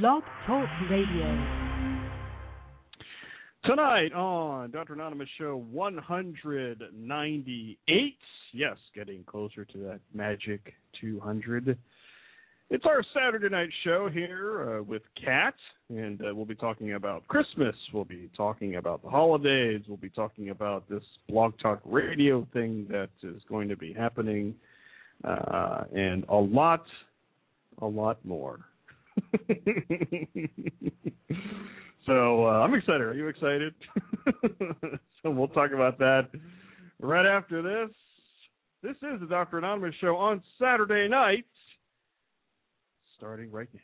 Blog Talk Radio. Tonight on Dr. Anonymous Show 198. Yes, getting closer to that magic 200. It's our Saturday night show here uh, with Kat, and uh, we'll be talking about Christmas. We'll be talking about the holidays. We'll be talking about this Blog Talk Radio thing that is going to be happening, uh, and a lot, a lot more. so uh, I'm excited. Are you excited? so we'll talk about that right after this. This is the Dr. Anonymous show on Saturday night starting right now.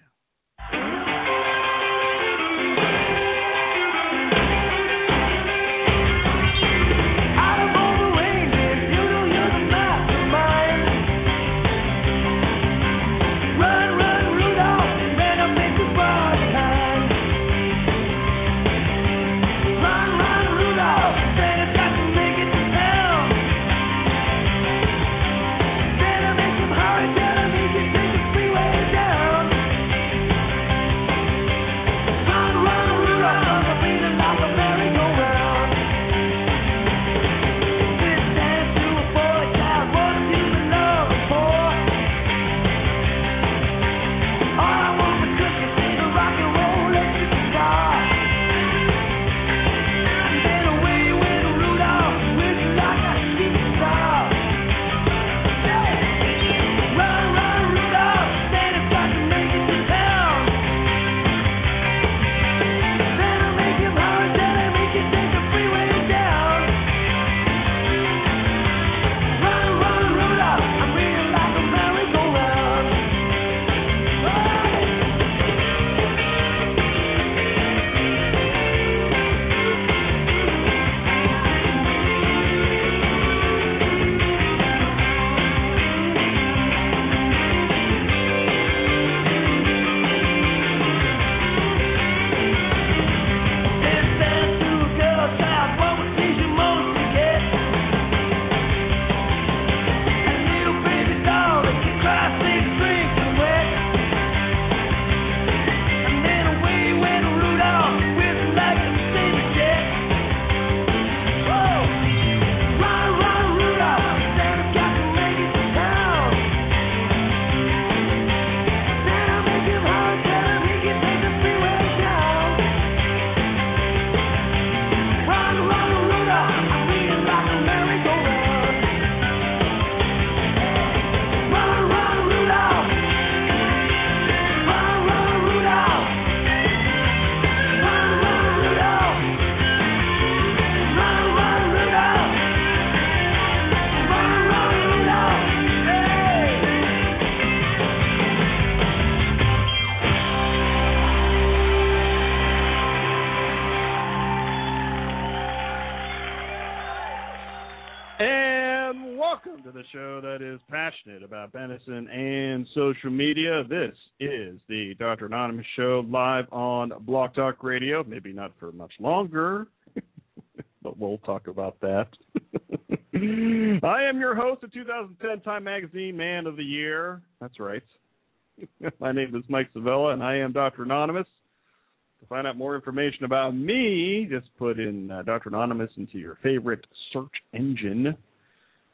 About medicine and social media. This is the Dr. Anonymous Show live on Blog Talk Radio. Maybe not for much longer, but we'll talk about that. I am your host of 2010 Time Magazine Man of the Year. That's right. My name is Mike Sevilla, and I am Dr. Anonymous. To find out more information about me, just put in uh, Dr. Anonymous into your favorite search engine.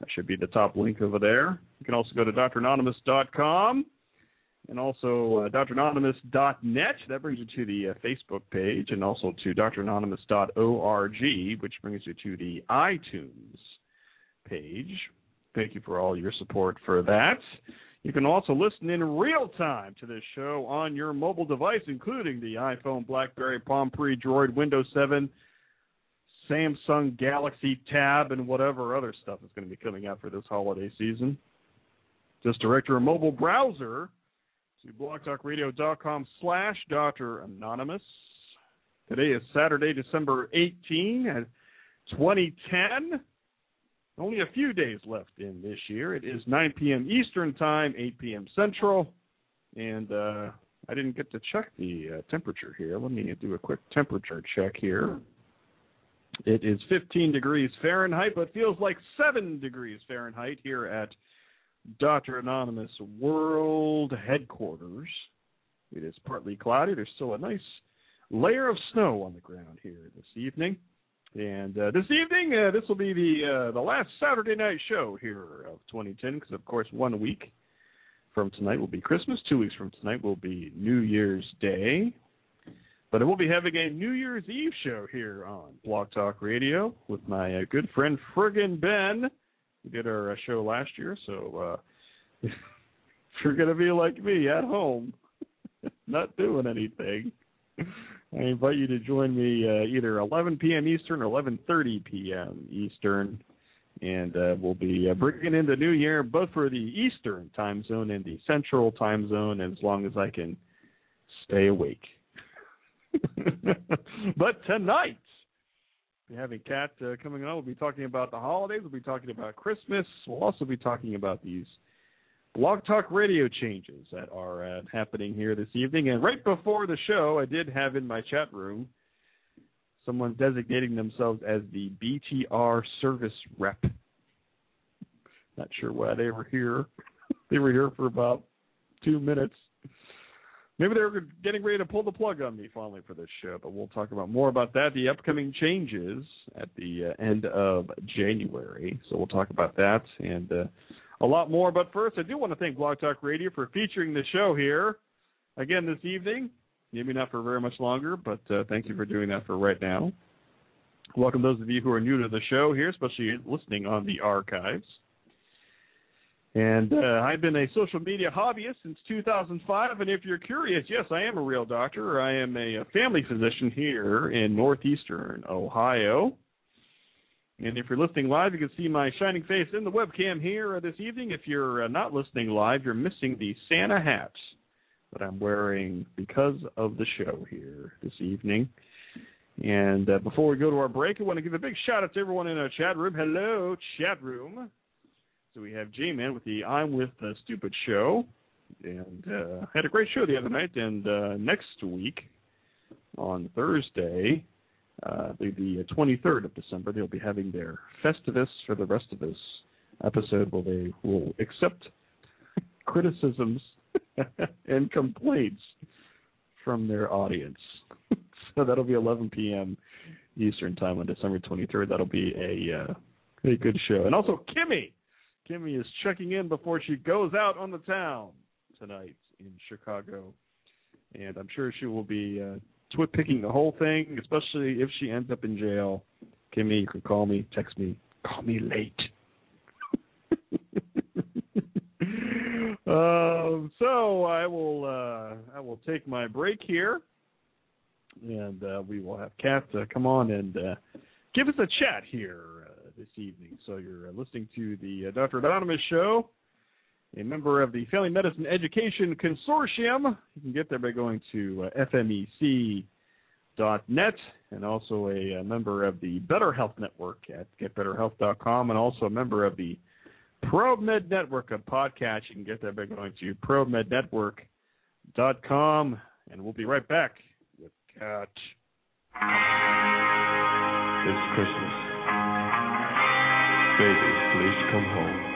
That should be the top link over there. You can also go to dranonymous.com and also uh, dranonymous.net. That brings you to the uh, Facebook page and also to dranonymous.org, which brings you to the iTunes page. Thank you for all your support for that. You can also listen in real time to this show on your mobile device, including the iPhone, Blackberry, Palm Pre, Droid, Windows 7, Samsung Galaxy Tab, and whatever other stuff is going to be coming out for this holiday season. Just direct your mobile browser to blogtalkradio.com slash Dr. Anonymous. Today is Saturday, December 18, 2010. Only a few days left in this year. It is 9 p.m. Eastern Time, 8 p.m. Central. And uh, I didn't get to check the uh, temperature here. Let me do a quick temperature check here. It is 15 degrees Fahrenheit, but feels like 7 degrees Fahrenheit here at Dr. Anonymous World Headquarters. It is partly cloudy. There's still a nice layer of snow on the ground here this evening. And uh, this evening, uh, this will be the uh, the last Saturday night show here of 2010, because of course one week from tonight will be Christmas. Two weeks from tonight will be New Year's Day. But we'll be having a New Year's Eve show here on Blog Talk Radio with my uh, good friend Friggin Ben. We did our uh, show last year, so uh, if you're going to be like me at home, not doing anything, I invite you to join me uh, either 11 p.m. Eastern or 11:30 p.m. Eastern, and uh, we'll be uh, bringing in the new year both for the Eastern time zone and the Central time zone, as long as I can stay awake. but tonight, we having Kat uh, coming on. We'll be talking about the holidays. We'll be talking about Christmas. We'll also be talking about these Blog Talk Radio changes that are uh, happening here this evening. And right before the show, I did have in my chat room someone designating themselves as the BTR service rep. Not sure why they were here. they were here for about two minutes. Maybe they're getting ready to pull the plug on me finally for this show, but we'll talk about more about that. The upcoming changes at the uh, end of January, so we'll talk about that and uh, a lot more. But first, I do want to thank Blog Talk Radio for featuring the show here again this evening. Maybe not for very much longer, but uh, thank you for doing that for right now. Welcome those of you who are new to the show here, especially listening on the archives. And uh, I've been a social media hobbyist since 2005. And if you're curious, yes, I am a real doctor. I am a, family physician here in northeastern Ohio. And if you're listening live, you can see my shining face in the webcam here this evening. If you're uh, not listening live, you're missing the Santa hats that I'm wearing because of the show here this evening. And uh, before we go to our break, I want to give a big shout out to everyone in our chat room. Hello, chat room. So we have J-Man with the I'm with the Stupid show, and uh, had a great show the other night. And uh, next week, on Thursday, uh, the, the 23rd of December, they'll be having their Festivus for the rest of this episode, where they will accept criticisms and complaints from their audience. so that'll be 11 p.m. Eastern time on December 23rd. That'll be a uh, a good show. And also Kimmy Kimmy is checking in before she goes out on the town tonight in Chicago, and I'm sure she will be uh, twit picking the whole thing, especially if she ends up in jail. Kimmy, you can call me, text me, call me late. um, so I will uh, I will take my break here, and uh, we will have Kat uh, come on and uh, give us a chat here this evening. So you're uh, listening to the uh, Dr. Anonymous Show, a member of the Family Medicine Education Consortium. You can get there by going to uh, fmec.net and also a, a, member of the Better Health Network at getbetterhealth.com and also a member of the ProMed Network of podcasts. You can get there by going to promednetwork.com. And we'll be right back with Kat. It's Christmas. Baby, please come home.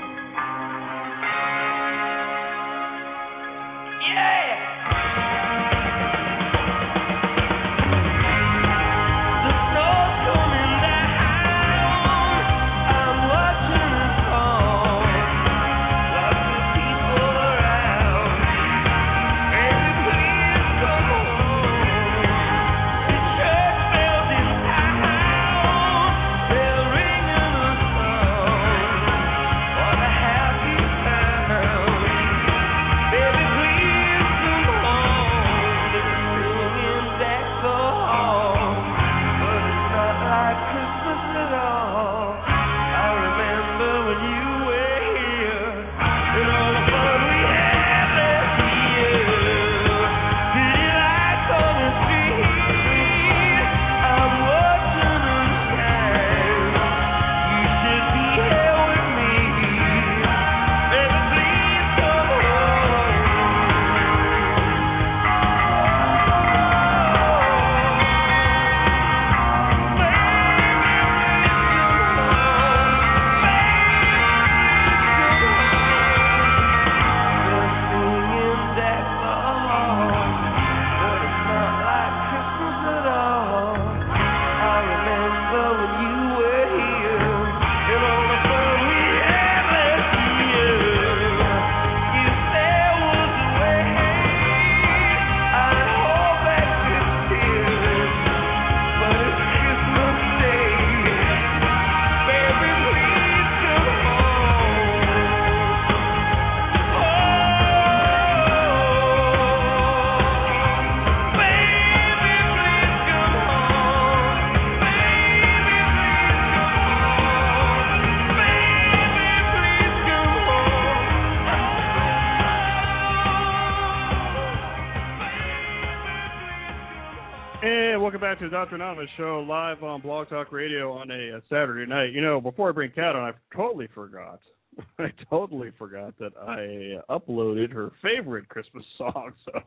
To the Dr. Anonymous show live on Blog Talk Radio on a, a Saturday night. You know, before I bring Kat on, I totally forgot. I totally forgot that I uploaded her favorite Christmas song. So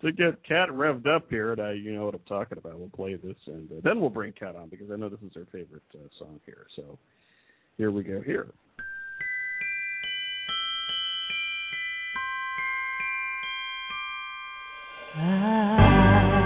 to get Kat revved up here, and I, you know what I'm talking about. We'll play this, and uh, then we'll bring Kat on because I know this is her favorite uh, song here. So here we go. Here. Don't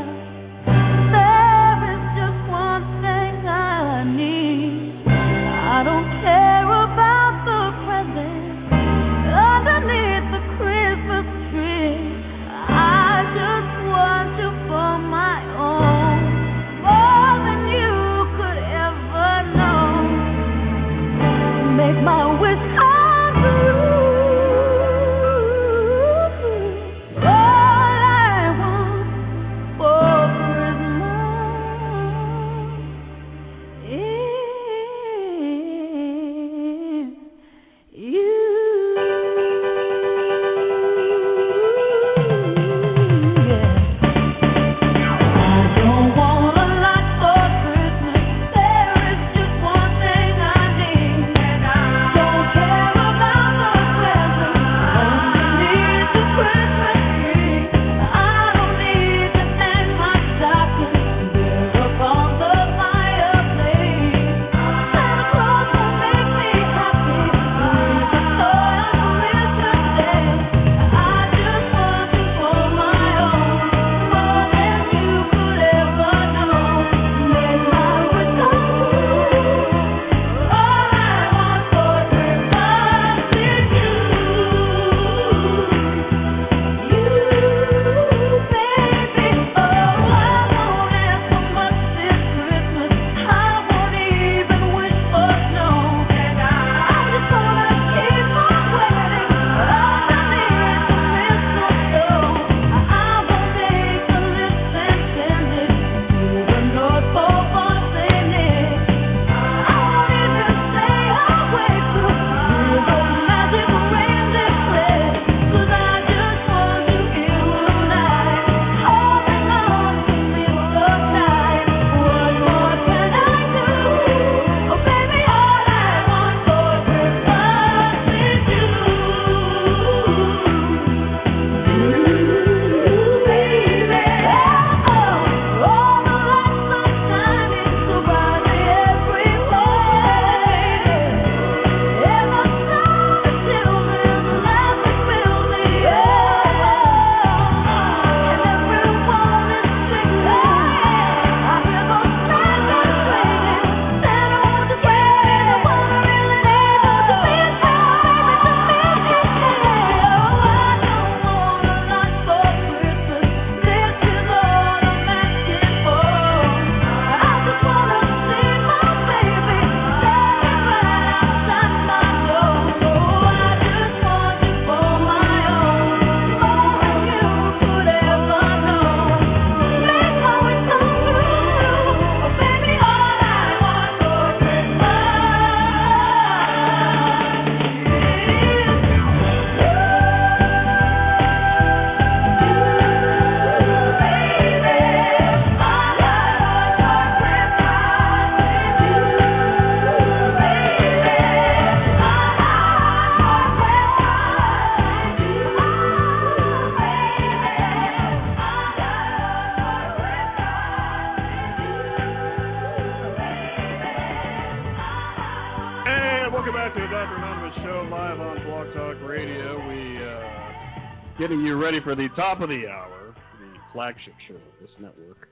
Getting you ready for the top of the hour, the flagship show of this network,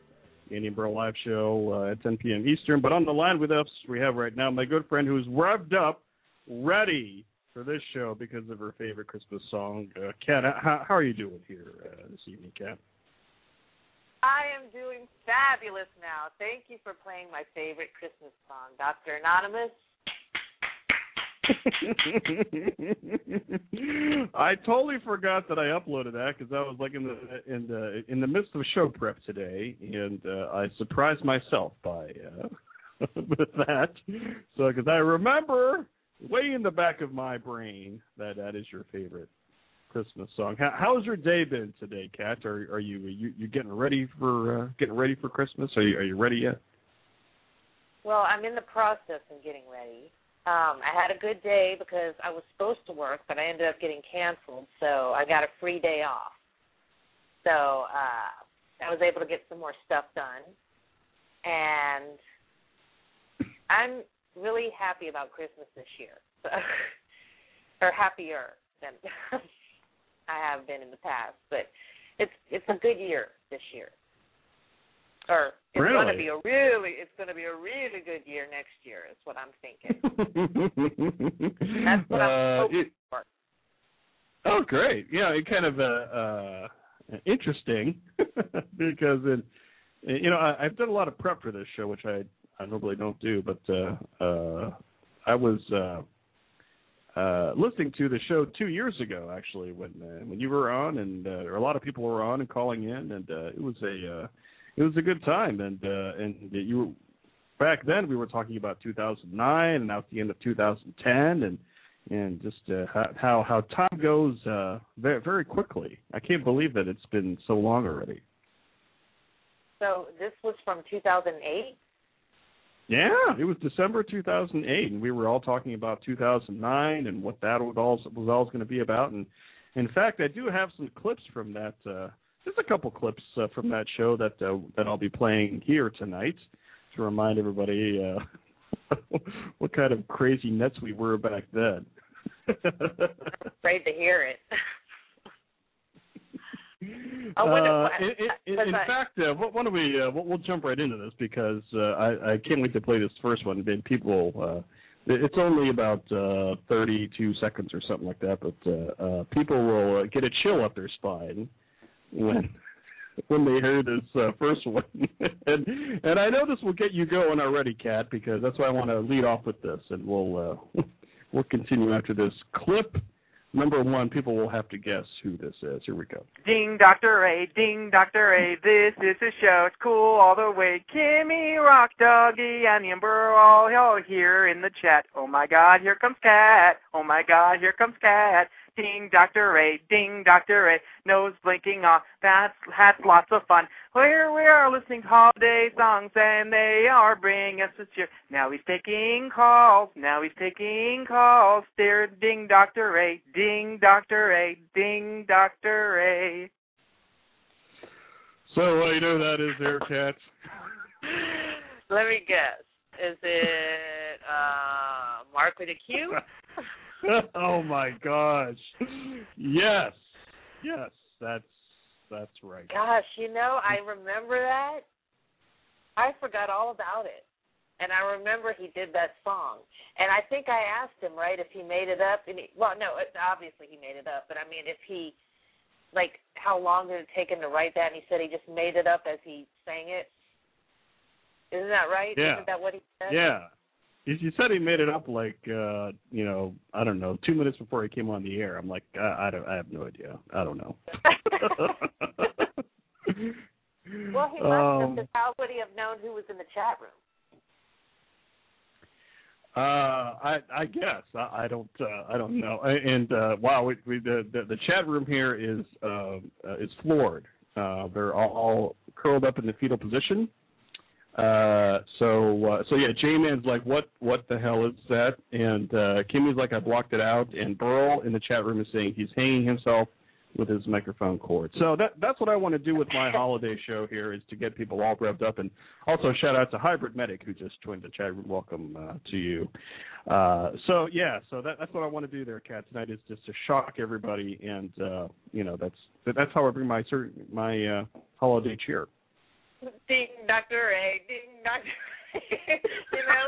the Indian Bro Live Show uh, at 10 p.m. Eastern. But on the line with us, we have right now my good friend who's revved up, ready for this show because of her favorite Christmas song. Uh, Kat, how, how are you doing here uh, this evening, Kat? I am doing fabulous now. Thank you for playing my favorite Christmas song, Dr. Anonymous. I totally forgot that I uploaded that because I was like in the in the in the midst of show prep today, and uh, I surprised myself by uh, with that. So because I remember way in the back of my brain that that is your favorite Christmas song. How, how's your day been today, Kat? Are are you you you getting ready for uh, getting ready for Christmas? Are you are you ready yet? Well, I'm in the process of getting ready. Um, I had a good day because I was supposed to work, but I ended up getting canceled, so I got a free day off. So uh, I was able to get some more stuff done, and I'm really happy about Christmas this year, so, or happier than I have been in the past. But it's it's a good year this year, or it's going to be a really it's going to be a really good year next year. Is what I'm thinking. That's what I'm Uh, hoping it- for. Oh, great! Yeah, it kind of uh, uh, interesting because it, you know, I, I've done a lot of prep for this show, which I I normally don't do, but uh, uh, I was uh, uh, listening to the show two years ago, actually, when uh, when you were on, and uh, a lot of people were on and calling in, and uh, it was a uh, it was a good time, and uh, and you were, back then we were talking about 2009, and now it's the end of 2010, and and just uh, how how how time goes uh, very very quickly. I can't believe that it's been so long already. So this was from 2008. Yeah, it was December 2008, and we were all talking about 2009 and what that was all was all going to be about. And in fact, I do have some clips from that. Uh, just a couple clips uh, from that show that uh, that I'll be playing here tonight to remind everybody uh, what kind of crazy nuts we were back then. Afraid to hear it. I wonder Uh, what- in, in, in I- fact, uh, why don't we uh, we'll, we'll jump right into this because uh, I, I can't wait to play this first one. And people, uh, it's only about uh, 32 seconds or something like that, but uh, uh, people will uh, get a chill up their spine when when they heard this uh, first one. and and I know this will get you going already, Kat, because that's why I want to lead off with this, and we'll uh, we'll continue after this clip. Number one, people will have to guess who this is. Here we go. Ding, Dr. A, ding, Dr. A, this is a show. It's cool all the way. Kimmy, Rock Doggy, and Amber all, all here in the chat. Oh my god, here comes Cat. Oh my god, here comes Cat. Ding, Dr. A, ding, Dr. A, nose blinking off. That's, that's lots of fun. Here we are listening to holiday songs, and they are bringing us this cheer. Now he's taking calls. Now he's taking calls. There, ding, Dr. A, ding, Dr. A, ding, Dr. A. So what do you know who that is there, Kat? Let me guess. Is it uh Mark with a Q? oh my gosh. Yes. Yes, that's that's right. Gosh, you know, I remember that. I forgot all about it. And I remember he did that song. And I think I asked him, right, if he made it up. And he, well, no, it, obviously he made it up. But I mean, if he, like, how long did it take him to write that? And he said he just made it up as he sang it. Isn't that right? Yeah. Isn't that what he said? Yeah. You said he made it up like uh, you know, I don't know, 2 minutes before he came on the air. I'm like, I, I don't I have no idea. I don't know. Well, he must have, Um, because how would he have known who was in the chat room? Uh, I I guess I, I don't uh, I don't know. And uh, wow, we, we, the, the the chat room here is uh, uh, is floored. Uh, they're all, all curled up in the fetal position. Uh, so uh, so yeah, J Man's like, what what the hell is that? And uh, Kimmy's like, I blocked it out. And Burl in the chat room is saying he's hanging himself with his microphone cord. So that that's what I want to do with my holiday show here is to get people all revved up and also shout out to Hybrid Medic who just joined the chat room. Welcome uh, to you. Uh, so yeah, so that, that's what I want to do there, Kat. Tonight is just to shock everybody, and uh, you know that's that's how I bring my my uh, holiday cheer. Ding, Dr. A, ding, Dr. A. you know?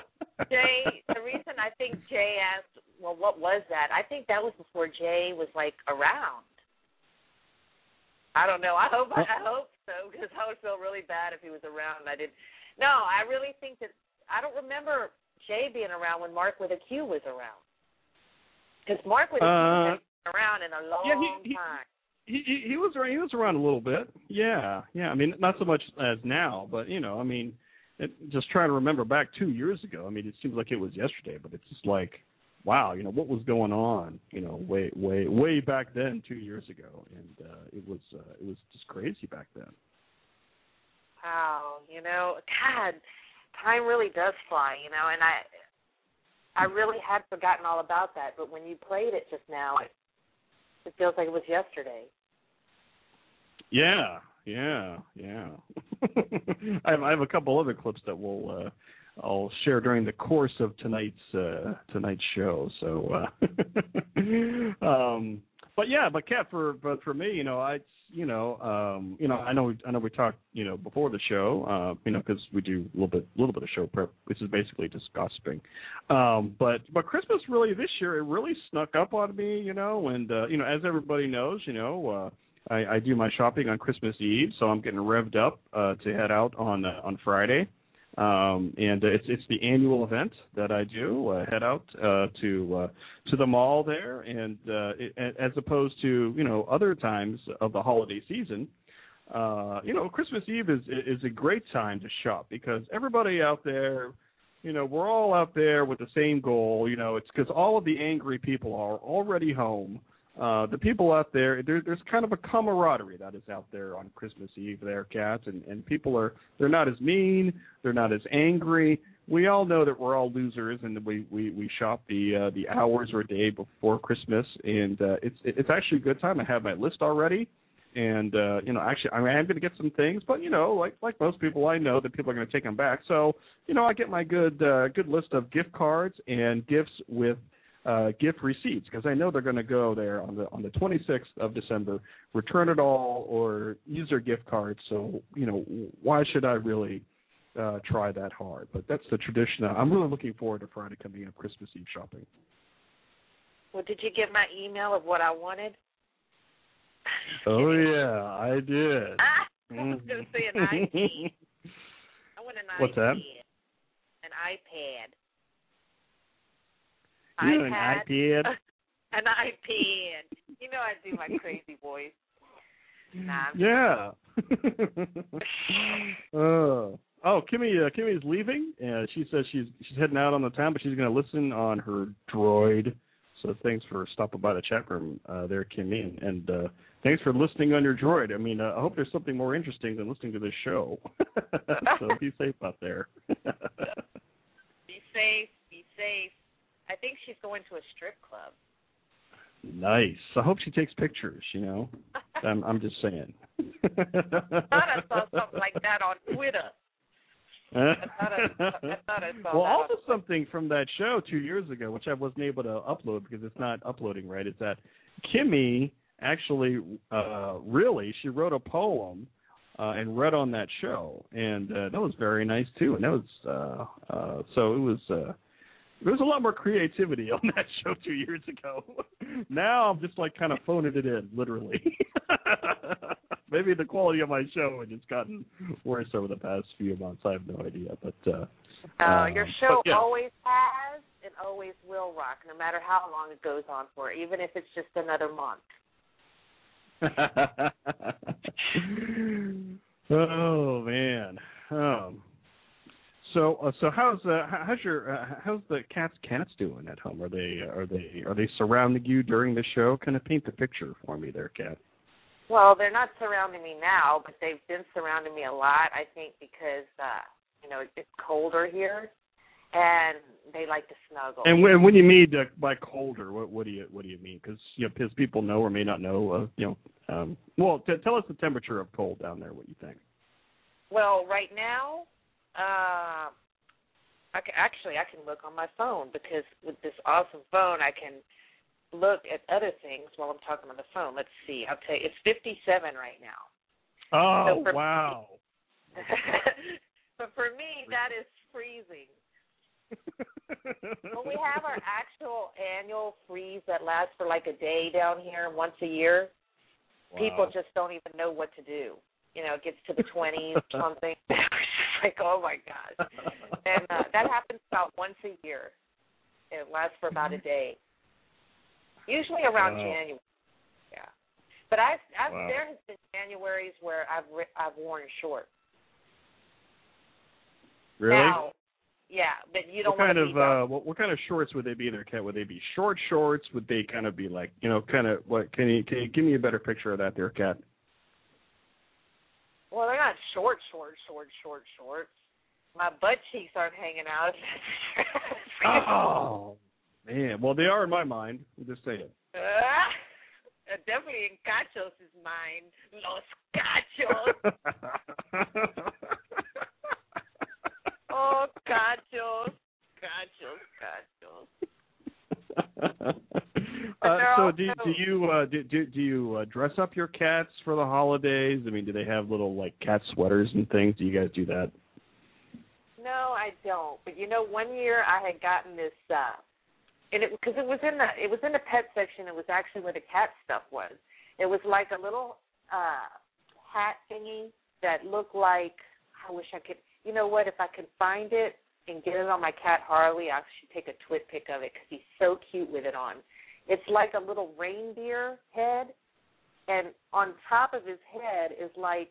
Jay, the reason I think Jay asked, well, what was that? I think that was before Jay was like around. I don't know. I hope I, I hope so because I would feel really bad if he was around. and I did. No, I really think that I don't remember Jay being around when Mark with a Q was around. Because Mark with a Q Uh, around in a long yeah, he- he- time. He, he was around. He was around a little bit. Yeah, yeah. I mean, not so much as now, but you know, I mean, it, just trying to remember back two years ago. I mean, it seems like it was yesterday, but it's just like wow, you know, what was going on, you know, way way way back then, two years ago, and uh, it was uh, it was just crazy back then. Wow, you know, God, time really does fly, you know, and I I really had forgotten all about that, but when you played it just now, it, it feels like it was yesterday. Yeah, yeah, yeah. I have I have a couple other clips that we'll uh I'll share during the course of tonight's uh tonight's show. So uh um but yeah, but Kat for but for me, you know, I you know, um you know, I know I know we talked, you know, before the show, uh you know, cuz we do a little bit a little bit of show prep. This is basically just gossiping. Um but but Christmas really this year it really snuck up on me, you know, and uh you know, as everybody knows, you know, uh I, I do my shopping on Christmas Eve, so I'm getting revved up uh, to head out on uh, on Friday. Um, and uh, it's it's the annual event that I do. Uh, head out uh, to uh, to the mall there, and uh, it, as opposed to you know other times of the holiday season, uh, you know Christmas Eve is is a great time to shop because everybody out there, you know, we're all out there with the same goal. You know, it's because all of the angry people are already home uh, the people out there, there, there's kind of a camaraderie that is out there on Christmas Eve there, cats, and, and people are, they're not as mean, they're not as angry. We all know that we're all losers, and we we we shop the uh, the hours or day before Christmas, and uh, it's it's actually a good time. I have my list already, and uh, you know, actually, I, mean, I'm going to get some things, but you know, like like most people, I know that people are going to take them back. So, you know, I get my good uh, good list of gift cards and gifts with uh, gift receipts because I know they're going to go there on the on the 26th of December, return it all or use their gift cards. So you know why should I really uh, try that hard? But that's the tradition. I'm really looking forward to Friday coming up, Christmas Eve shopping. Well, did you get my email of what I wanted? Oh yeah, I did. I was going to say an iPad. I want an What's that? An iPad. You an iPad. an iPad. You know I do my crazy voice. Nah, Yeah. uh, oh, Kimmy. Uh, Kimmy's leaving. Uh, she says she's she's heading out on the town, but she's going to listen on her droid. So thanks for stopping by the chat room uh, there, Kimmy, and, and uh, thanks for listening on your droid. I mean, uh, I hope there's something more interesting than listening to this show. so be safe out there. be safe. Be safe. I think she's going to a strip club. nice. I hope she takes pictures. You know, I'm I'm just saying. I thought I saw something like that on Twitter. I thought I, I thought I saw well, also something from that show two years ago, which I wasn't able to upload because it's not uploading right. Is that Kimmy actually, uh, really, she wrote a poem uh, and read on that show, and uh, that was very nice too. And that was uh, uh, so it was. Uh, there was a lot more creativity on that show two years ago. now I'm just like kind of phoning it in, literally. Maybe the quality of my show has just gotten worse over the past few months. I have no idea, but uh, Uh, your um, show but yeah. always has and always will rock, no matter how long it goes on for, even if it's just another month. oh man. Um, so uh, so how's uh, how's your uh, how's the cats cats doing at home? Are they are they are they surrounding you during the show? Kind of paint the picture for me there, cat. Well, they're not surrounding me now, but they've been surrounding me a lot. I think because uh, you know it's colder here, and they like to snuggle. And when, when you mean uh, by colder, what what do you what do you mean? Because you know, 'cause people know or may not know. Uh, you know, um, well, t- tell us the temperature of cold down there. What you think? Well, right now, uh, I can, actually I can look on my phone because with this awesome phone I can look at other things while I'm talking on the phone. Let's see. I'll tell you, it's 57 right now. Oh So for- wow! but for me, that is freezing. When we have our actual annual freeze that lasts for like a day down here once a year, people just don't even know what to do. You know, it gets to the 20s something. like, oh my gosh. And uh, that happens about once a year. It lasts for about a day. Usually around Wow. January. Yeah. But I've, I've Wow. there has been Januaries where I've re- I've worn shorts. really? Now, Yeah, but you don't what kind of uh what, what kind of shorts would they be in their cat? Would they be short shorts? Would they kind of be like you know kind of what? Can you can you give me a better picture of that there, cat? Well, they're not short, short, short, short, shorts. My butt cheeks aren't hanging out. Oh man, well they are in my mind. I'm just saying. Ah, definitely in Cachos' mind. Los Cachos. Oh, Cachos. Cachos, Cachos. Uh, so do do you uh, do do, do you uh, dress up your cats for the holidays? I mean, do they have little like cat sweaters and things? Do you guys do that? No, I don't. But you know, one year I had gotten this, uh and it because it was in the it was in the pet section. It was actually where the cat stuff was. It was like a little uh hat thingy that looked like. I wish I could. You know what? If I could find it and get it on my cat Harley, I should take a twit pic of it because he's so cute with it on. It's like a little reindeer head, and on top of his head is like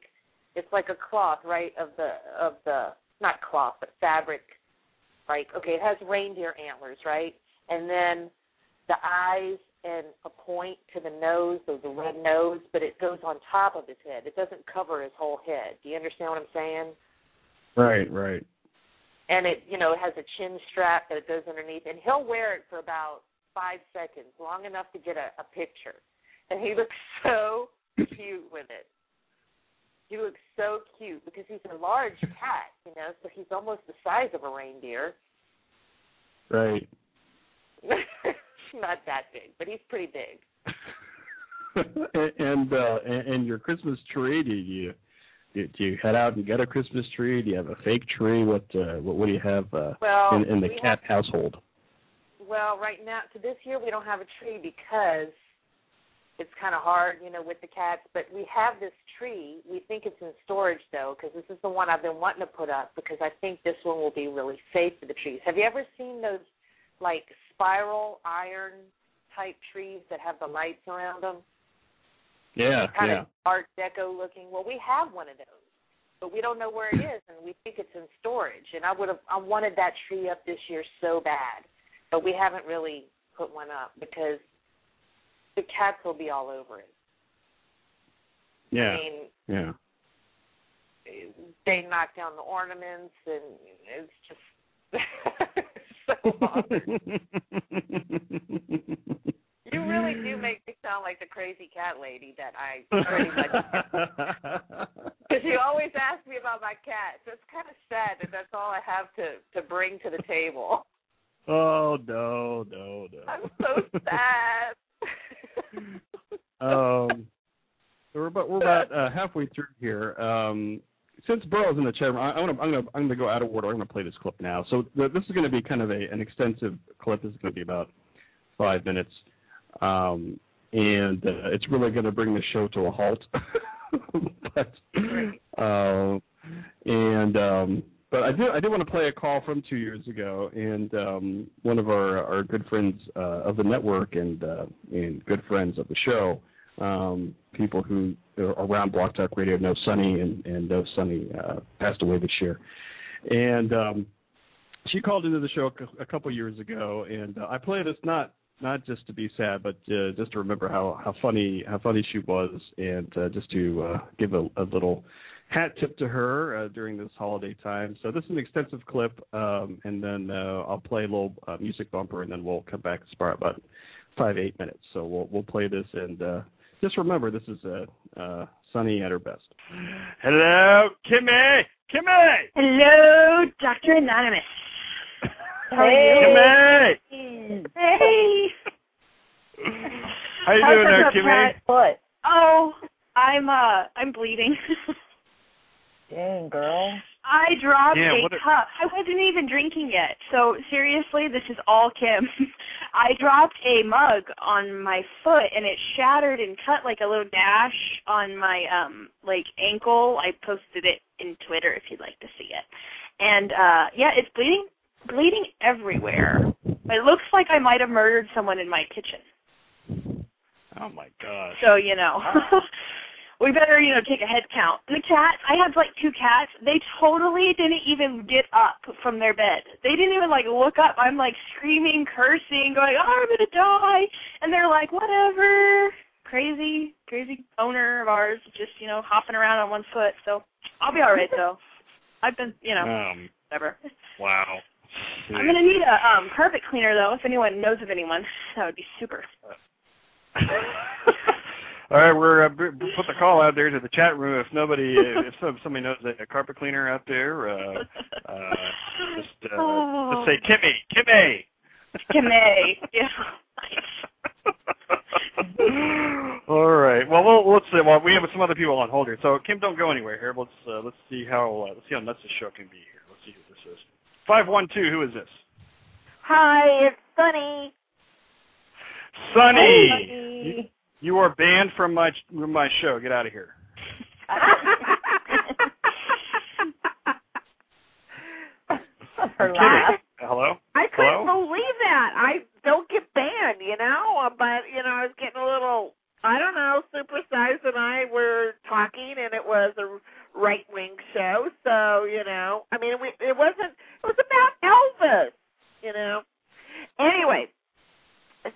it's like a cloth, right? Of the of the not cloth, but fabric. Like okay, it has reindeer antlers, right? And then the eyes and a point to the nose, so the red nose, but it goes on top of his head. It doesn't cover his whole head. Do you understand what I'm saying? Right, right. And it you know it has a chin strap that it goes underneath and he'll wear it for about five seconds long enough to get a, a picture. And he looks so cute with it. He looks so cute because he's a large cat you know so he's almost the size of a reindeer. Right. not that big but he's pretty big. And uh and, and your Christmas tree, do you do, do you head out and get a Christmas tree? Do you have a fake tree? What uh what, what do you have uh well in, in the cat household? Well, right now, to this year, we don't have a tree because it's kind of hard, you know, with the cats. But we have this tree. We think it's in storage though, because this is the one I've been wanting to put up because I think this one will be really safe for the trees. Have you ever seen those like spiral iron type trees that have the lights around them? Yeah, kind yeah. of Art Deco looking. Well, we have one of those, but we don't know where it is, and we think it's in storage. And I would have, I wanted that tree up this year so bad, but we haven't really put one up because the cats will be all over it. Yeah. I mean, Yeah. they knock down the ornaments, and it's just so hard. You really do make me sound like the crazy cat lady that I pretty much Because you always ask me about my cat, so it's kind of sad that that's all I have to to bring to the table. oh no, no, no. I'm so sad. um, so we're about we're about uh, halfway through here. Um, since Burrow's in the chat room, I, I'm gonna I'm gonna I'm gonna go out of order. I'm gonna play this clip now. So th- this is gonna be kind of a an extensive clip. This is gonna be about five minutes, um, and uh, it's really gonna bring the show to a halt. but uh, and um, but I do I do want to play a call from two years ago, and um, one of our our good friends uh, of the network and uh, and good friends of the show, um, people who are around Blog Talk Radio know Sunny, and and know Sunny uh, passed away this year, and um, she called into the show a cou- a couple years ago, and uh, I play this not not just to be sad, but uh, just to remember how how funny how funny she was, and uh, just to uh, give a, a little hat tip to her uh, during this holiday time. So this is an extensive clip, um, and then uh, I'll play a little uh, music bumper, and then we'll come back to spar about five eight minutes. So we'll we'll play this, and uh, just remember this is uh, uh, Sunny at her best. Hello, Kimmy, Kimmy, Hello, Dr. Anonymous. How are Kimmy. Hey. How you How's doing there, your Kimmy? cat foot? Oh, I'm uh I'm bleeding. Dang, girl. I dropped Yeah, a a- cup. I wasn't even drinking yet. So seriously, this is all Kim. I dropped a mug on my foot and it shattered and cut like a little dash on my um like ankle. I posted it in Twitter if you'd like to see it. And uh yeah, it's bleeding bleeding everywhere. It looks like I might have murdered someone in my kitchen. Oh my gosh. So, you know. we better, you know, take a head count. The cats, I have like two cats. They totally didn't even get up from their bed. They didn't even like look up. I'm like screaming, cursing, going, "Oh, I'm gonna die!" And they're like, "Whatever." Crazy, crazy owner of ours, just you know, hopping around on one foot. So I'll be all right though. I've been, you know, Um, whatever. wow. I'm gonna need a um carpet cleaner though. If anyone knows of anyone, that would be super. All right, we're uh, put the call out there to the chat room. If nobody, if somebody knows a, carpet cleaner out there, uh, uh, just uh, just say Kimmy, Kimmy. Kimmy, yeah. All right. Well, we'll let's see. Well, we have some other people on hold here. So Kim, don't go anywhere here. Let's uh, let's see how uh, let's see how nuts this show can be here. Let's see who this is. Five one two. Who is this? Hi, it's Sunny. Sunny. Sunny. You, you are banned from my from my show. Get out of here. Her I'm laugh. Hello. I couldn't Hello? believe that. I don't get banned, you know, uh, but you know, I was getting a little I don't know, supersized and I were talking and it was a right wing show, so, you know, I mean we, it wasn't it was about Elvis, you know. Anyway,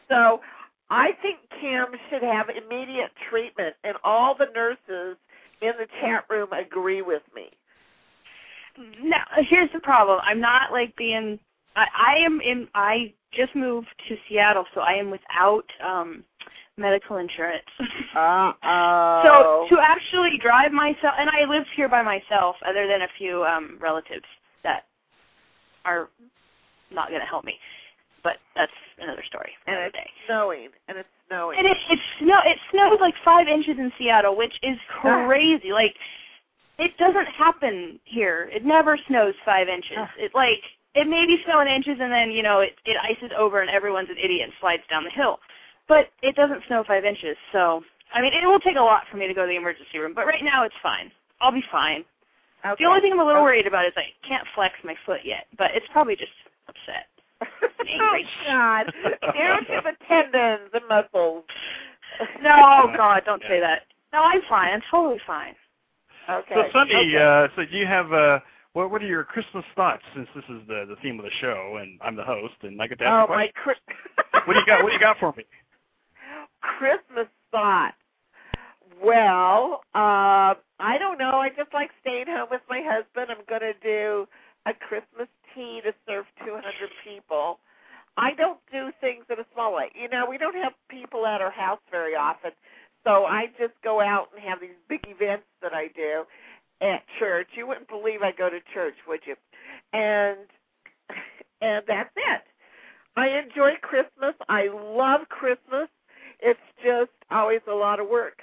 so I think Kim should have immediate treatment and all the nurses in the chat room agree with me. Now, here's the problem. I'm not like being. I, I am in. I just moved to Seattle, so I am without um medical insurance. Uh So to actually drive myself, and I live here by myself, other than a few um relatives that are not going to help me. But that's another story. for and it's day. snowing and it's snowing. And it it snow it snowed like five inches in Seattle, which is crazy. Like it doesn't happen here. It never snows five inches. It like it maybe snow in inches and then you know it it ices over and everyone's an idiot and slides down the hill. But it doesn't snow five inches, so I mean it will take a lot for me to go to the emergency room. But right now it's fine. I'll be fine. okay. The only thing I'm a little Okay. worried about is I can't flex my foot yet, but it's probably just upset. oh God! Down to the tendons and muscles. No, oh God, don't say that. No, I'm fine. I'm totally fine. Okay. So Sunny, okay. uh, so do you have uh, what what are your Christmas thoughts? Since this is the the theme of the show, and I'm the host, and I get to oh ask a my question. Chris- What do you got? What do you got for me? Christmas thought. Well, uh, I don't know. I just like staying home with my husband. I'm going to do a Christmas tea to serve 200 people. I don't do things in a small way. You know, we don't have people at our house very often, so I just go out and have these big events that I do at church. You wouldn't believe I go to church, would you? And and that's it. I enjoy Christmas. I love Christmas. It's just always a lot of work.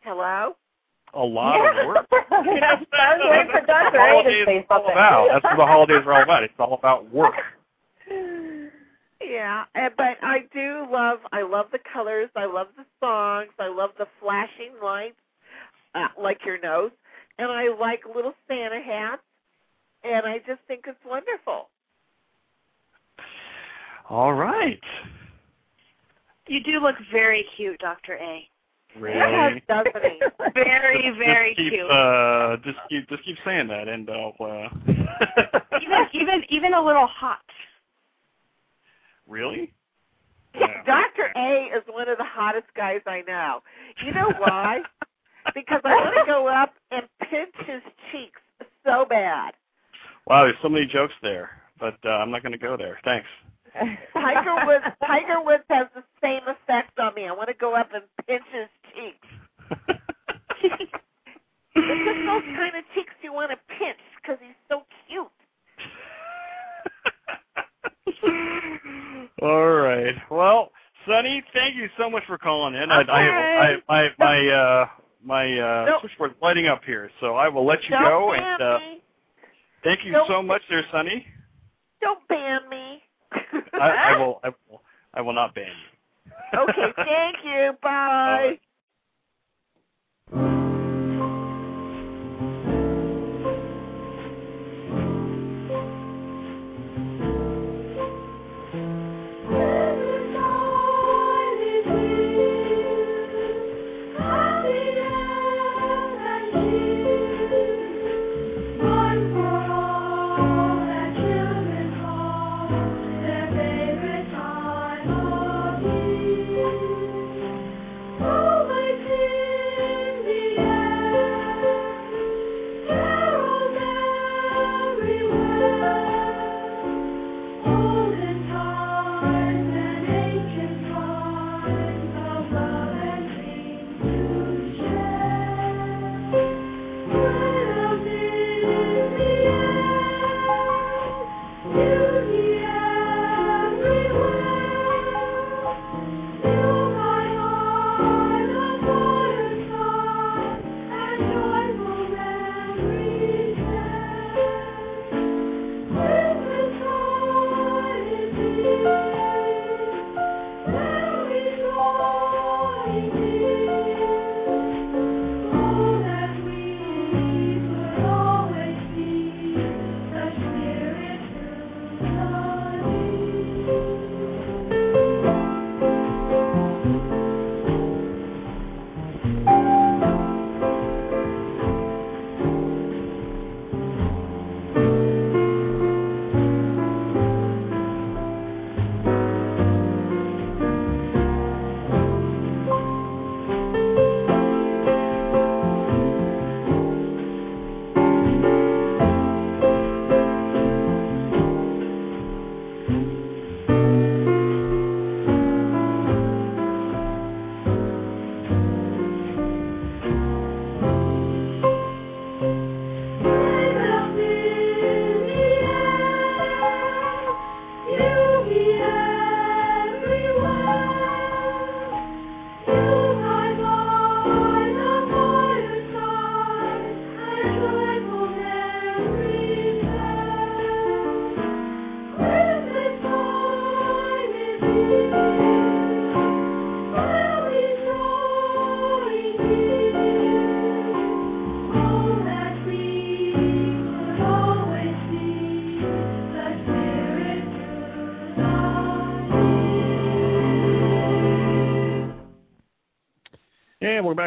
Hello? A lot of work. I was waiting for That's A to holidays all about. That's what the holidays are all about. It's all about work. Yeah, but I do love I love the colors, I love the songs, I love the flashing lights uh, like your nose, and I like little Santa hats, and I just think it's wonderful. All right. You do look very cute, Dr. A. Really? Doesn't? Very, Just- very just keep, cute. Uh, just keep just keep saying that, and I'll. Uh... even even even a little hot. really? Yeah. Dr. A is one of the hottest guys I know. You know why? because I want to go up and pinch his cheeks so bad. Wow, there's so many jokes there, but uh, I'm not going to go there. Thanks. Tiger Woods Tiger Woods has the same effect on me. I want to go up and pinch his cheeks. It's just those kind of cheeks you want to pinch because he's so cute. All right. Well, Sonny, thank you so much for calling in. I, I, I, Okay. my, my, uh, my uh, Nope. switchboard's lighting up here, so I will let you Don't go. And uh, thank you Don't- so much, there, Sonny. Don't ban me. I, I will, I will, I will not ban you. okay, thank you. Bye.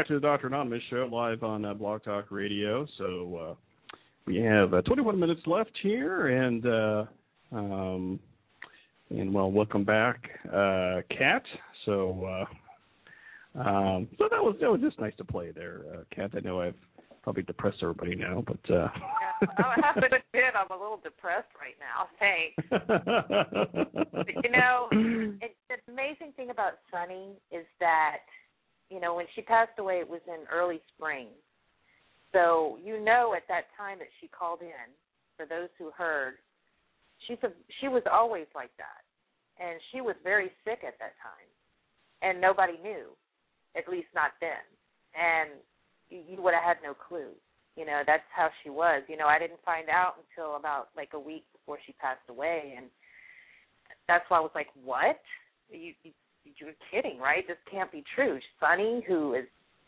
Back to the Dr. Anonymous show live on uh, Blog Talk Radio. So uh, we have uh, 21 minutes left here, and uh, um, and well, welcome back, uh, Kat. So uh, um, so that was that was just nice to play there, uh, Kat. I know I've probably depressed everybody now, but uh, I have to admit I'm a little depressed right now. Thanks. you know, it, the amazing thing about Sunny is that, you know, when she passed away, it was in early spring. So you know, at that time that she called in, for those who heard, she's a she was always like that, and she was very sick at that time, and nobody knew, at least not then, and you, would have had no clue. You know, that's how she was. You know, I didn't find out until about like a week before she passed away, and that's why I was like, "What? You, you you're kidding, right? This can't be true." Sunny, who is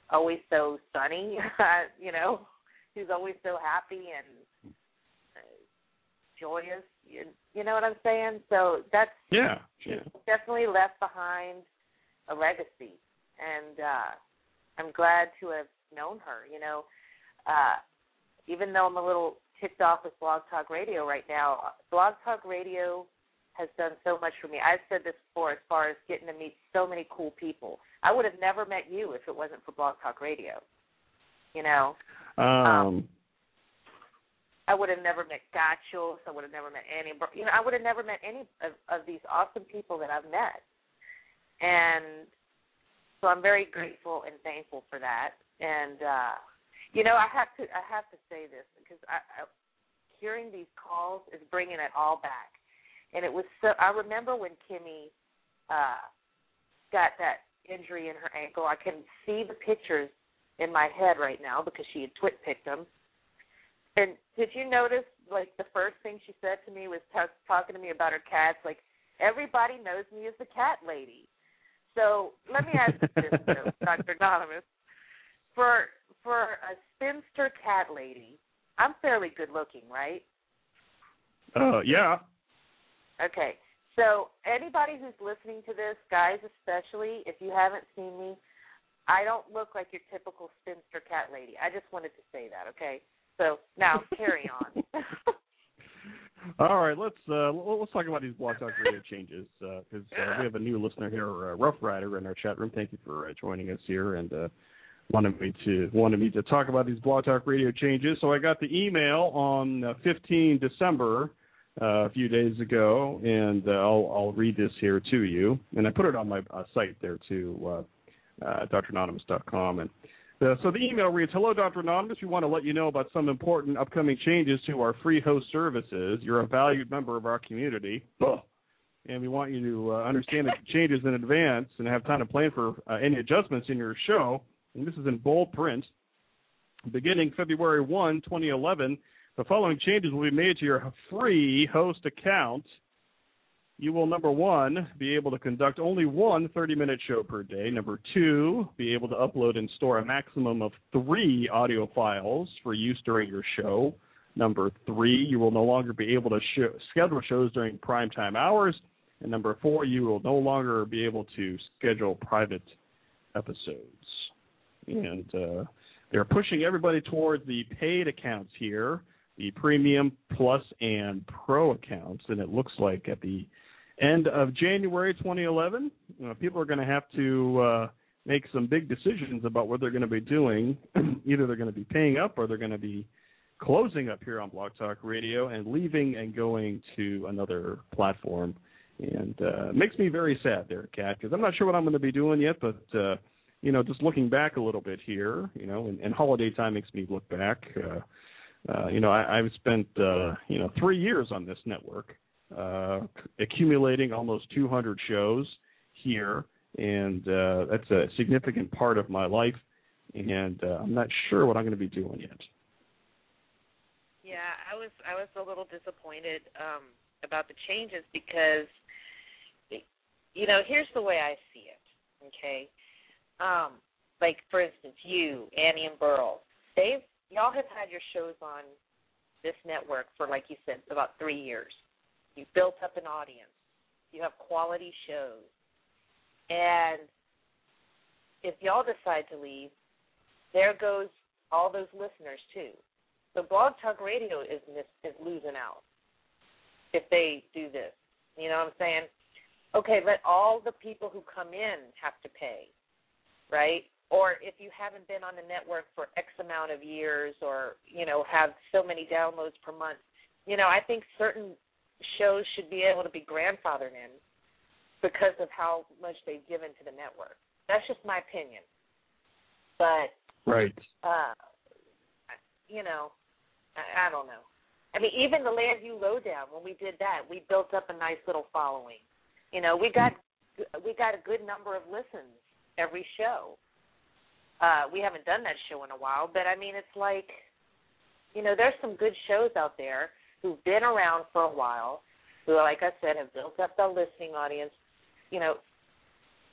always so sunny, you know, who's always so happy and uh, joyous. You, you know what I'm saying? So that's yeah, yeah. definitely left behind a legacy, and uh I'm glad to have known her. You know, uh even though I'm a little ticked off with Blog Talk Radio right now, Blog Talk Radio has done so much for me. I've said this before as far as getting to meet so many cool people. I would have never met you if it wasn't for Blog Talk Radio. You know, Um, I would have never met Gachos. I would have never met Annie. Bur- You know, I would have never met any of, of these awesome people that I've met, and so I'm very grateful and thankful for that. And uh, you know, I have to I have to say this because I, I hearing these calls is bringing it all back. And it was so. I remember when Kimmy uh, got that injury in her ankle. I can see the pictures in my head right now because she had twit picked them. And did you notice, like, the first thing she said to me was t- talking to me about her cats? Like, everybody knows me as the cat lady. So let me ask you this, though, Dr. Anonymous. For for a spinster cat lady, I'm fairly good looking, right? uh, yeah. Okay. So anybody who's listening to this, guys especially, if you haven't seen me, I don't look like your typical spinster cat lady. I just wanted to say that, okay? So now carry on. All right, let's uh, let's talk about these Blog Talk Radio changes because uh, we have a new listener here, uh, Rough Rider, in our chat room. Thank you for uh, joining us here and uh, wanted me to wanted me to talk about these Blog Talk Radio changes. So I got the email on uh, 15 December uh, a few days ago, and uh, I'll I'll read this here to you, and I put it on my uh, site there too, uh, uh, dranonymous.com, and uh, so the email reads, Hello, Dr. Anonymous. We want to let you know about some important upcoming changes to our free host services. You're a valued member of our community. And we want you to uh, understand the changes in advance and have time to plan for uh, any adjustments in your show. And this is in bold print. Beginning February 1, 2011, the following changes will be made to your free host account. You will, number one, be able to conduct only one 30 minute show per day. Number two, be able to upload and store a maximum of three audio files for use during your show. Number three, you will no longer be able to sh- schedule shows during prime time hours. And number four, you will no longer be able to schedule private episodes. And uh, they're pushing everybody towards the paid accounts here, the premium, plus, and pro accounts. And it looks like at the end of January 2011, uh, people are going to have to uh, make some big decisions about what they're going to be doing. Either they're going to be paying up or they're going to be closing up here on Blog Talk Radio and leaving and going to another platform. And uh, makes me very sad there, Kat, because I'm not sure what I'm going to be doing yet, but. Uh, you know, just looking back a little bit here, you know, and, and holiday time makes me look back. Uh, uh, you know, I, I've spent, uh, you know, three years on this network, uh, accumulating almost 200 shows here, and uh, that's a significant part of my life. And uh, I'm not sure what I'm going to be doing yet. Yeah, I was I was a little disappointed um about the changes because you know, here's the way I see it. Okay. Um, like for instance, you, Annie and Burl, they've y'all have had your shows on this network for like you said, about three years. You've built up an audience. You have quality shows. And if y'all decide to leave, there goes all those listeners too. So Blog Talk Radio is mis- is losing out if they do this. You know what I'm saying? Okay, let all the people who come in have to pay, right? Or if you haven't been on the network for X amount of years, or you know have so many downloads per month, you know I think certain shows should be able to be grandfathered in because of how much they've given to the network. That's just my opinion. But Right. uh you know, I, I don't know. I mean, even the Landy Lowdown, when we did that, we built up a nice little following. You know, we got we got a good number of listens every show. Uh, we haven't done that show in a while, but I mean, it's like, you know, there's some good shows out there who've been around for a while, who, like I said, have built up the listening audience, you know,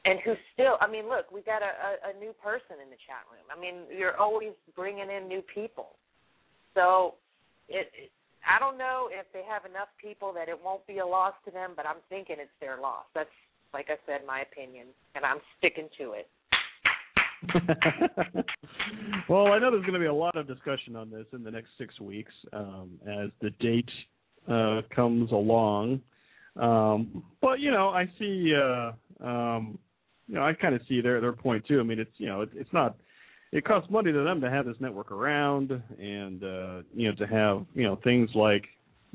and who still, I mean, look, we got a, a, a new person in the chat room. I mean, you're always bringing in new people. So, it, it I don't know if they have enough people that it won't be a loss to them, but I'm thinking it's their loss. That's, like I said, my opinion, and I'm sticking to it. well, I know there's going to be a lot of discussion on this in the next six weeks um, as the date uh, comes along. Um, but you know, I see. Uh, um, you know, I kind of see their their point too. I mean, it's you know, it, it's not. It costs money to them to have this network around, and uh, you know, to have you know things like,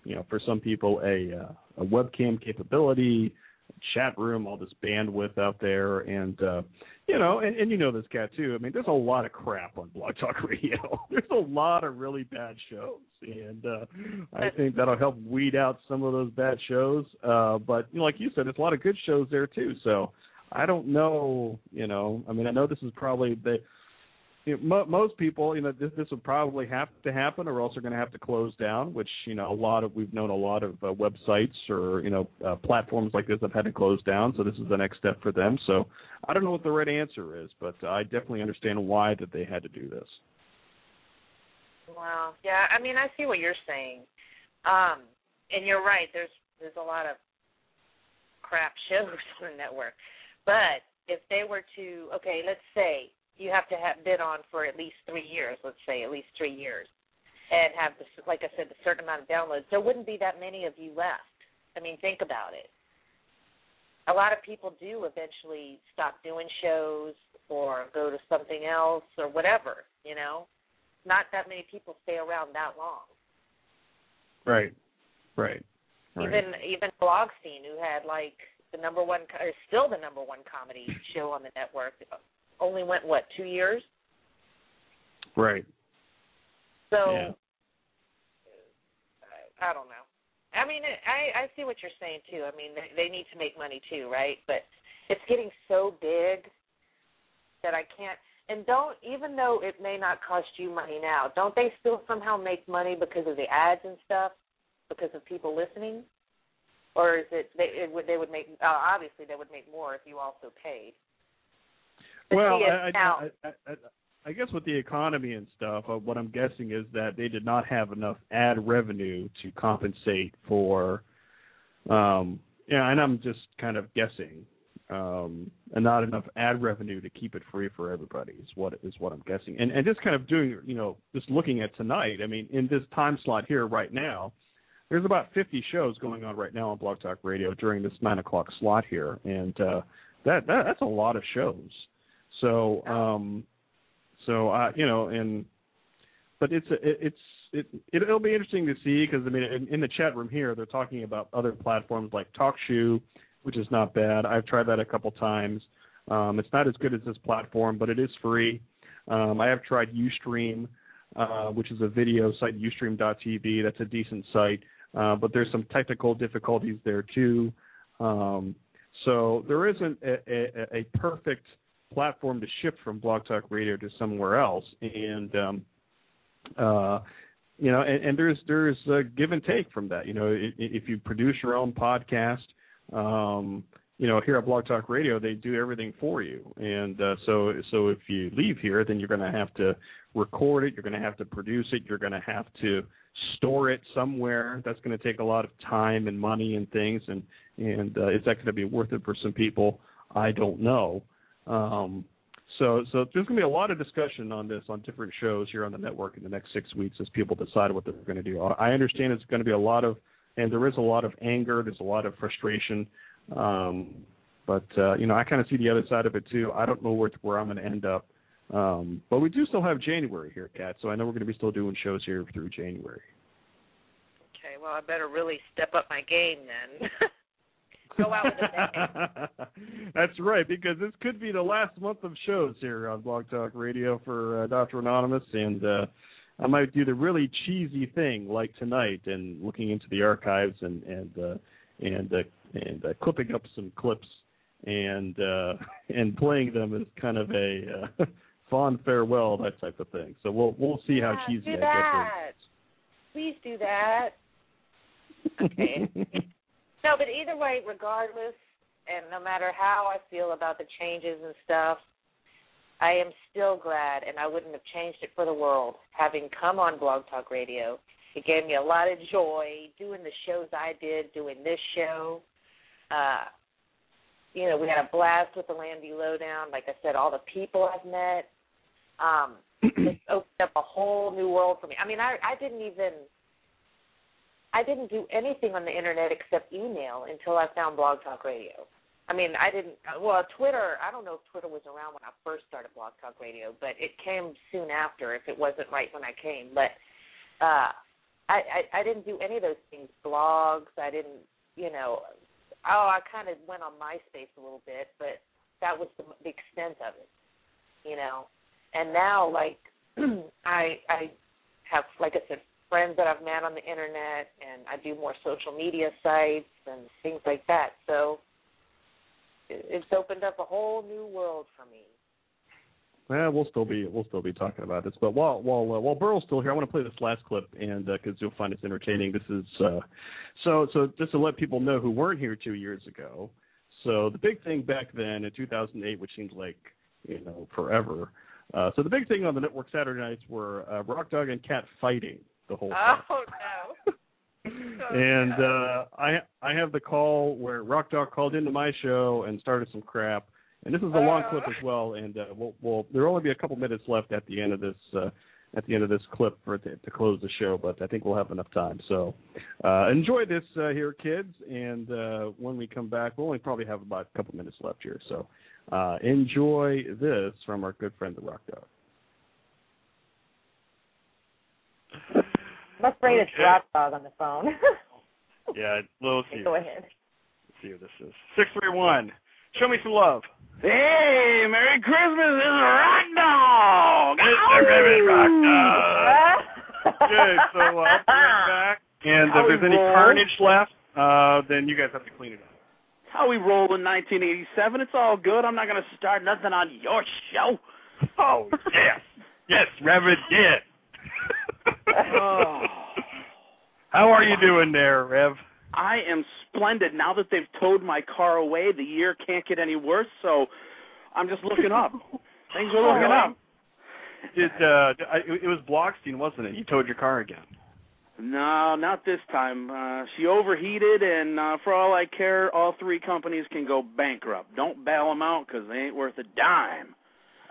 you know, for some people a uh, a webcam capability, chat room, all this bandwidth out there, and uh, you know, and, and you know this cat too. I mean, there's a lot of crap on Blog Talk Radio. there's a lot of really bad shows, and uh, I think that'll help weed out some of those bad shows. Uh, but you know, like you said, there's a lot of good shows there too. So I don't know. You know, I mean, I know this is probably the you know, mo- most people, you know, this this would probably have to happen, or else they're going to have to close down. Which you know, a lot of we've known a lot of uh, websites or you know uh, platforms like this have had to close down. So this is the next step for them. So I don't know what the right answer is, but I definitely understand why that they had to do this. Wow. Yeah, I mean, I see what you're saying, um, and you're right. There's there's a lot of crap shows on the network, but if they were to, okay, let's say you have to have been on for at least three years. Let's say at least three years, and have the like I said, the certain amount of downloads. There wouldn't be that many of you left. I mean, think about it. A lot of people do eventually stop doing shows or go to something else or whatever. You know, not that many people stay around that long. Right. Right. right. Even even Blogstein, who had like the number one, or still the number one comedy show on the network, only went what two years. Right. So Yeah. I, I don't know. I mean, I I see what you're saying too. I mean, they, they need to make money too, right? But it's getting so big that I can't. And don't even though it may not cost you money now, don't they still somehow make money because of the ads and stuff, because of people listening? Or is it they it would they would make uh, obviously they would make more if you also paid. Well, I, I, I, I guess with the economy and stuff, uh, what I'm guessing is that they did not have enough ad revenue to compensate for. Um, yeah, and I'm just kind of guessing, um, and not enough ad revenue to keep it free for everybody is what is what I'm guessing. And and just kind of doing, you know, just looking at tonight. I mean, in this time slot here right now, there's about 50 shows going on right now on Blog Talk Radio during this nine o'clock slot here, and uh, that, that that's a lot of shows. So um, so uh, you know, and but it's it, it's it it'll be interesting to see because I mean in, in the chat room here they're talking about other platforms like TalkShoe, which is not bad. I've tried that a couple times. Um, it's not as good as this platform, but it is free. Um, I have tried UStream, uh, which is a video site, UStream.tv. That's a decent site, uh, but there's some technical difficulties there too. Um, so there isn't a, a, a perfect platform to shift from Blog Talk Radio to somewhere else, and um, uh, you know, and, and there's there's a give and take from that. You know, if, if you produce your own podcast, um, you know, here at Blog Talk Radio, they do everything for you, and uh, so so if you leave here, then you're going to have to record it, you're going to have to produce it, you're going to have to store it somewhere. That's going to take a lot of time and money and things, and and uh, is that going to be worth it for some people? I don't know. Um, so so there's going to be a lot of discussion on this on different shows here on the network in the next six weeks as people decide what they're going to do. I understand it's going to be a lot of, and there is a lot of anger. There's a lot of frustration. Um, but uh, you know, I kind of see the other side of it too. I don't know where where I'm going to end up. Um, but we do still have January here, Kat. So I know we're going to be still doing shows here through January. Okay, well, I better really step up my game then. Go out with a bang. That's right, because this could be the last month of shows here on Blog Talk Radio for uh, Doctor Anonymous, and uh, I might do the really cheesy thing like tonight and looking into the archives and and uh, and uh, and uh, clipping up some clips and uh, and playing them as kind of a uh, fond farewell, that type of thing. So we'll we'll see how Yeah, cheesy do I get. that. Please do that. Okay. No, but either way, regardless, and no matter how I feel about the changes and stuff, I am still glad, and I wouldn't have changed it for the world, having come on Blog Talk Radio. It gave me a lot of joy doing the shows I did, doing this show. Uh, you know, we had a blast with the Landy Lowdown. Like I said, all the people I've met. Um, it's opened up a whole new world for me. I mean, I I didn't even I didn't do anything on the internet except email until I found Blog Talk Radio. I mean, I didn't. Well, Twitter. I don't know if Twitter was around when I first started Blog Talk Radio, but it came soon after. If it wasn't right when I came, but uh, I, I I didn't do any of those things. Blogs. I didn't. You know. Oh, I kind of went on MySpace a little bit, but that was the, the extent of it. You know. And now, like, I I have, like I said, friends that I've met on the internet, and I do more social media sites and things like that. So it's opened up a whole new world for me. Well, we'll still be we'll still be talking about this, but while while uh, while Burl's still here, I want to play this last clip, and because you'll find it's entertaining. This is uh, so so just to let people know who weren't here two years ago. So the big thing back then in 2008, which seems like you know forever. Uh, so the big thing on the network Saturday nights were uh, Rock Dog and Cat fighting the whole. Oh no! and uh I I have the call where Rock Dog called into my show and started some crap. And this is a long clip as well. And uh, we'll, we'll there'll only be a couple minutes left at the end of this uh, at the end of this clip for to, to close the show. But I think we'll have enough time. So uh, enjoy this uh, here, kids. And uh, when we come back, we'll only probably have about a couple minutes left here. So uh, enjoy this from our good friend the Rock Dog. I'm afraid it's Okay. Rock Dog on the phone. Yeah, let's see. Go ahead. Let's see who this is. Six three one. Show me some love. Hey, Merry Christmas! This is Rock Dog. Mr. Rabbit Rock Dog. Okay, so uh, I'll be right back. And How if there's any roll? carnage left, uh, then you guys have to clean it up. How we roll in 1987? It's all good. I'm not going to start nothing on your show. Oh yes, yes, Reverend, yes. Oh. How are you doing there, Rev? I am splendid. Now that they've towed my car away, the year can't get any worse. So I'm just looking up. Things are looking up. Did uh, I, it was Blogstein, wasn't it? You towed your car again. No, not this time. Uh, she overheated, and uh, for all I care, all three companies can go bankrupt. Don't bail them out because they ain't worth a dime.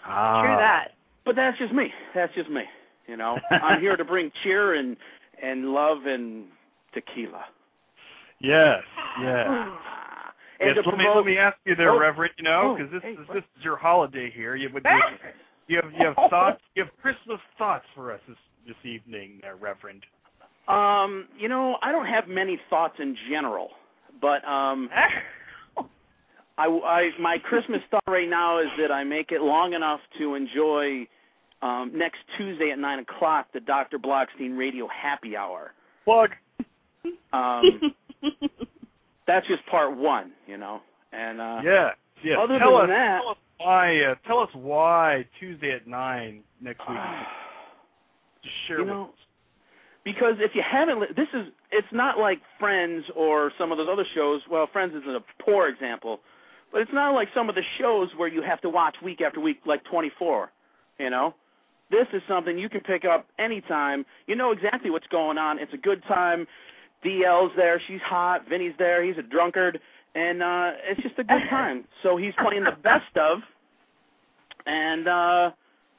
Ah. True that. But that's just me. That's just me. You know, I'm here to bring cheer and and love and tequila. Yes, yes. Ah. And Yes, let me promote- let me ask you there, Oh. Reverend. You know, Oh, because this hey, is what? this is your holiday here. You would you have you have thoughts you have Christmas thoughts for us this this evening, there, Reverend. Um, you know, I don't have many thoughts in general, but um, I, I my Christmas thought right now is that I make it long enough to enjoy um, next Tuesday at nine o'clock the Dr. Blogstein Radio Happy Hour. Plug. Um, that's just part one, you know, and uh, Yes, yes. Other tell than us, that- tell us why. Uh, tell us why Tuesday at nine next week. Just share you with know, us. because if you haven't, li- this is it's not like Friends or some of those other shows. Well, Friends is a poor example, but it's not like some of the shows where you have to watch week after week, like 24. You know, this is something you can pick up anytime. You know exactly what's going on. It's a good time. DL's there, she's hot. Vinny's there, he's a drunkard, and uh it's just a good time. So he's playing the best of and uh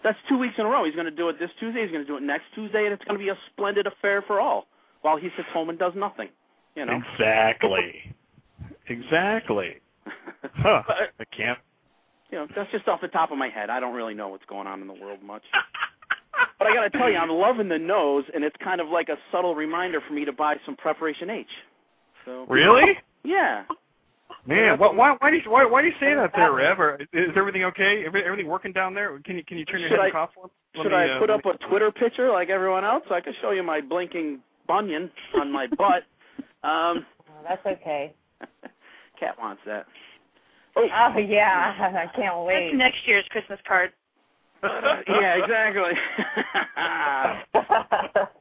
that's two weeks in a row. He's going to do it this Tuesday. He's going to do it next Tuesday, and it's going to be a splendid affair for all. While he sits home and does nothing, you know. Exactly. Exactly. Huh. But, I can't. You know, that's just off the top of my head. I don't really know what's going on in the world much. But I got to tell you, I'm loving the nose, and it's kind of like a subtle reminder for me to buy some Preparation H. So Really? Yeah. Man, why, why, why do you why, why do you say that there, Rev? Or Is everything okay? Every, everything working down there? Can you can you turn your Should head I- and cough one? Let Should me, I uh, put let up me- a Twitter picture like everyone else? I could show you my blinking bunion on my butt. Um, Oh, that's okay. Cat wants that. Oh yeah, I can't wait. That's next year's Christmas card. yeah, exactly.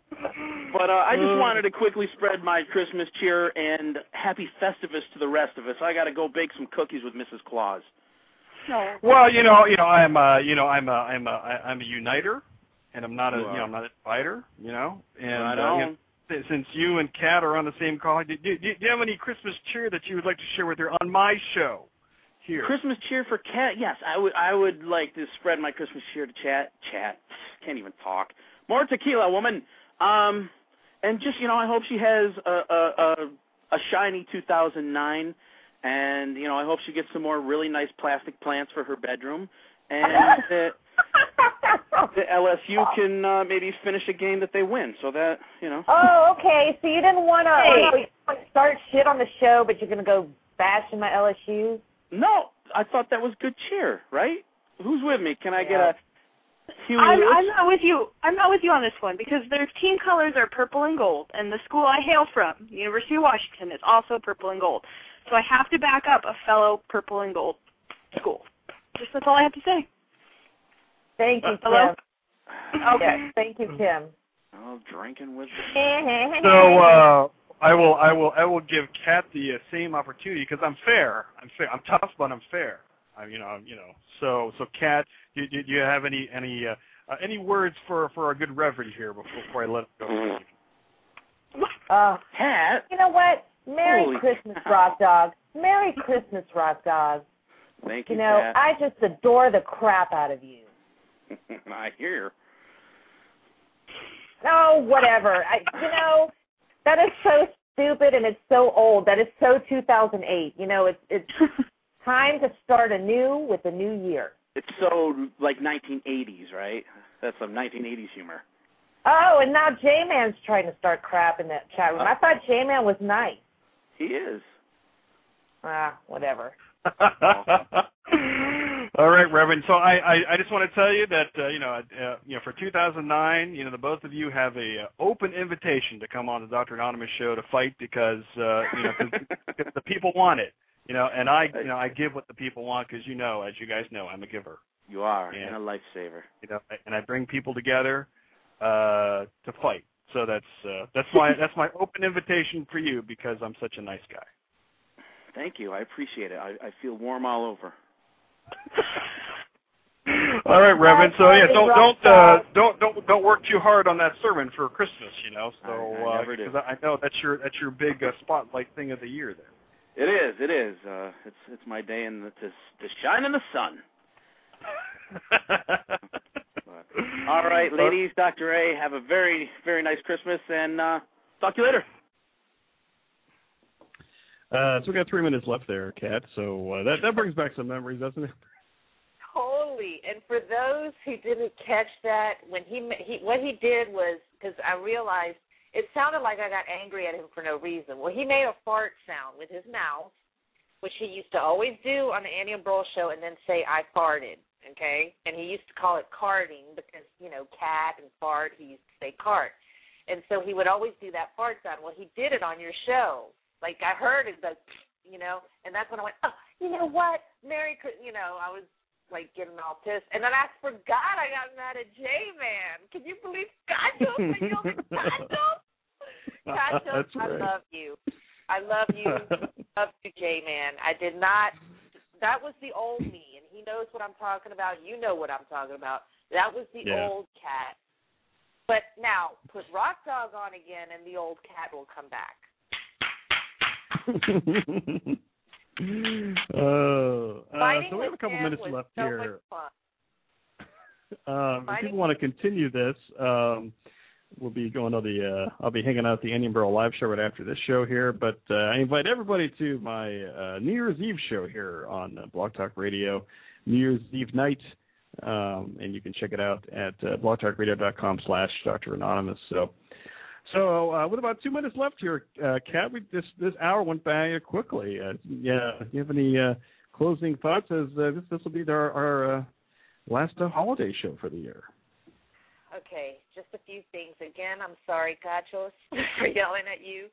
but uh, I just wanted to quickly spread my Christmas cheer and happy Festivus to the rest of us. I got to go bake some cookies with Mrs. Claus. No. Well, you know, you know, I'm uh, you know, I'm a, I'm a, I'm a uniter, and I'm not a, You you know. I'm not a fighter, you know. And Right uh, you know, since you and Kat are on the same call, do, do, do you have any Christmas cheer that you would like to share with her on my show? Here. Christmas cheer for Cat. Yes, I would. I would like to spread my Christmas cheer to chat. Chat. Can't even talk. More tequila, woman. Um, and just you know, I hope she has a a a, a shiny 2009, and you know, I hope she gets some more really nice plastic plants for her bedroom, and that the LSU can uh, maybe finish a game that they win. So that you know. Oh, okay. So you didn't want to Hey. start shit on the show, but you're gonna go bashing my LSU? No, I thought that was good cheer, right? Who's with me? Can I get Yeah. a Huey I'm, I'm not with you. I'm not with you on this one because their team colors are purple and gold, and the school I hail from, the University of Washington, is also purple and gold. So I have to back up a fellow purple and gold school. Just that's all I have to say. Thank you, Hello? Kim. Okay. Yes, thank you, Kim. Oh, drinking with. So uh, I will I will I will give Kat the uh, same opportunity because I'm fair. I'm fair. I'm tough, but I'm fair. I, you know I'm- you know. So so Kat, do, do, do you have any any uh, uh, any words for for our good reverend here before, before I let it go? Uh, Cat. you know what? Merry Holy Christmas, cow. Rock Dog. Merry Christmas, Rock Dog. Thank you, You know, Cat. I just adore the crap out of you. I hear. Oh, whatever. I, you know, that is so stupid and it's so old. That is so 2008. You know, it's it's time to start anew with the new year. It's so like 1980s, right? That's some 1980s humor. Oh, and now J Man's trying to start crap in that chat room. I thought J Man was nice. He is. Ah, whatever. All right, Reverend. So I, I, I just want to tell you that uh, you know uh, you know for 2009, you know the both of you have a uh, open invitation to come on the Doctor Anonymous show to fight because uh, you know 'cause the people want it. You know, and I you know I give what the people want because you know, as you guys know, I'm a giver. You are, Yeah. and a lifesaver. You know, and I bring people together uh, to fight. So that's uh, that's my that's my open invitation for you because I'm such a nice guy. Thank you. I appreciate it. I, I feel warm all over. All right, Reverend. So yeah, don't don't uh, don't don't don't work too hard on that sermon for Christmas, you know. So I- I uh, because I I know that's your that's your big uh, spotlight thing of the year there. It is. It is. Uh, it's it's my day in the, to to shine in the sun. All right, ladies. Dr. A, have a very very nice Christmas, and uh, talk to you later. Uh, so we got three minutes left there, Kat. So uh, that that brings back some memories, doesn't it? Totally. And for those who didn't catch that, when he he what he did was because I realized it sounded like I got angry at him for no reason. Well, he made a fart sound with his mouth, which he used to always do on the Annie and Burl show, and then say I farted. Okay, and he used to call it carding because you know cat and fart. He used to say cart, and so he would always do that fart sound. Well, he did it on your show. Like I heard it, the you know, and that's when I went, oh, you know what, Merry, you know, I was like getting all pissed, and then I forgot I got mad at J Man. Can you believe? I yelled at Gacho. Gacho, That's I right. love you. I love you. love you, J Man. I did not. That was the old me, and he knows what I'm talking about. You know what I'm talking about. That was the Yeah. old cat. But now put Rock Dog on again, and the old cat will come back. oh, uh, so we have a couple minutes left so here. Um, if people want to continue this, um, we'll be going to the. Uh, I'll be hanging out at the Annie and Burl live show right after this show here. But uh, I invite everybody to my uh, New Year's Eve show here on uh, Blog Talk Radio, New Year's Eve night, um, and you can check it out at uh, blogtalkradio.com slash Dr. Anonymous. So. So, uh, with about two minutes left here, uh, Kat, we, this this hour went by quickly. Uh, yeah, do you have any uh, closing thoughts? As uh, this this will be our, our uh, last uh, holiday show for the year. Okay, just a few things. Again, I'm sorry, Gachos, for yelling at you.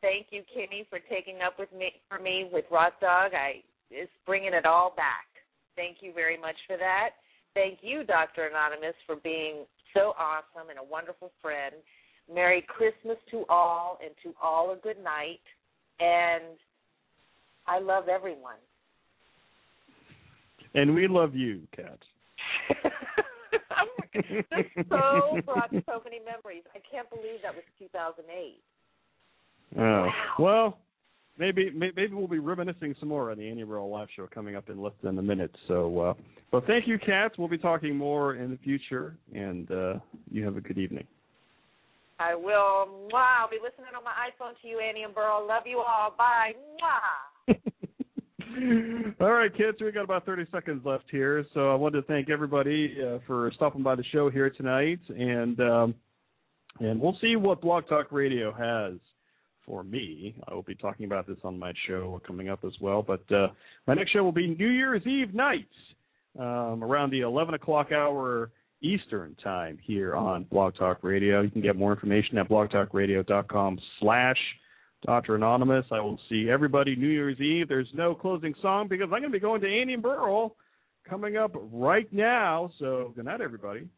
Thank you, Kimmy, for taking up with me for me with Rock Dog. I is bringing it all back. Thank you very much for that. Thank you, Dr. Anonymous, for being so awesome and a wonderful friend. Merry Christmas to all, and to all a good night. And I love everyone. And we love you, Kat. this so brought so many memories. I can't believe that was 2008. Oh well, maybe maybe we'll be reminiscing some more on the Annie and Burl live show coming up in less than a minute. So, uh, but thank you, Kat. We'll be talking more in the future, and uh, you have a good evening. I will. Mwah. I'll be listening on my iPhone to you, Annie and Burl. Love you all. Bye. Mwah. All right, kids, we got about 30 seconds left here, so I wanted to thank everybody uh, for stopping by the show here tonight, and um, and we'll see what Blog Talk Radio has for me. I will be talking about this on my show coming up as well, but uh, my next show will be New Year's Eve night um, around the 11 o'clock hour Eastern time here hmm. on Blog Talk Radio. You can get more information at blogtalkradio.com slash Dr. Anonymous. I will see everybody New Year's Eve. There's no closing song because I'm going to be going to Annie and Burl coming up right now. So good night, everybody.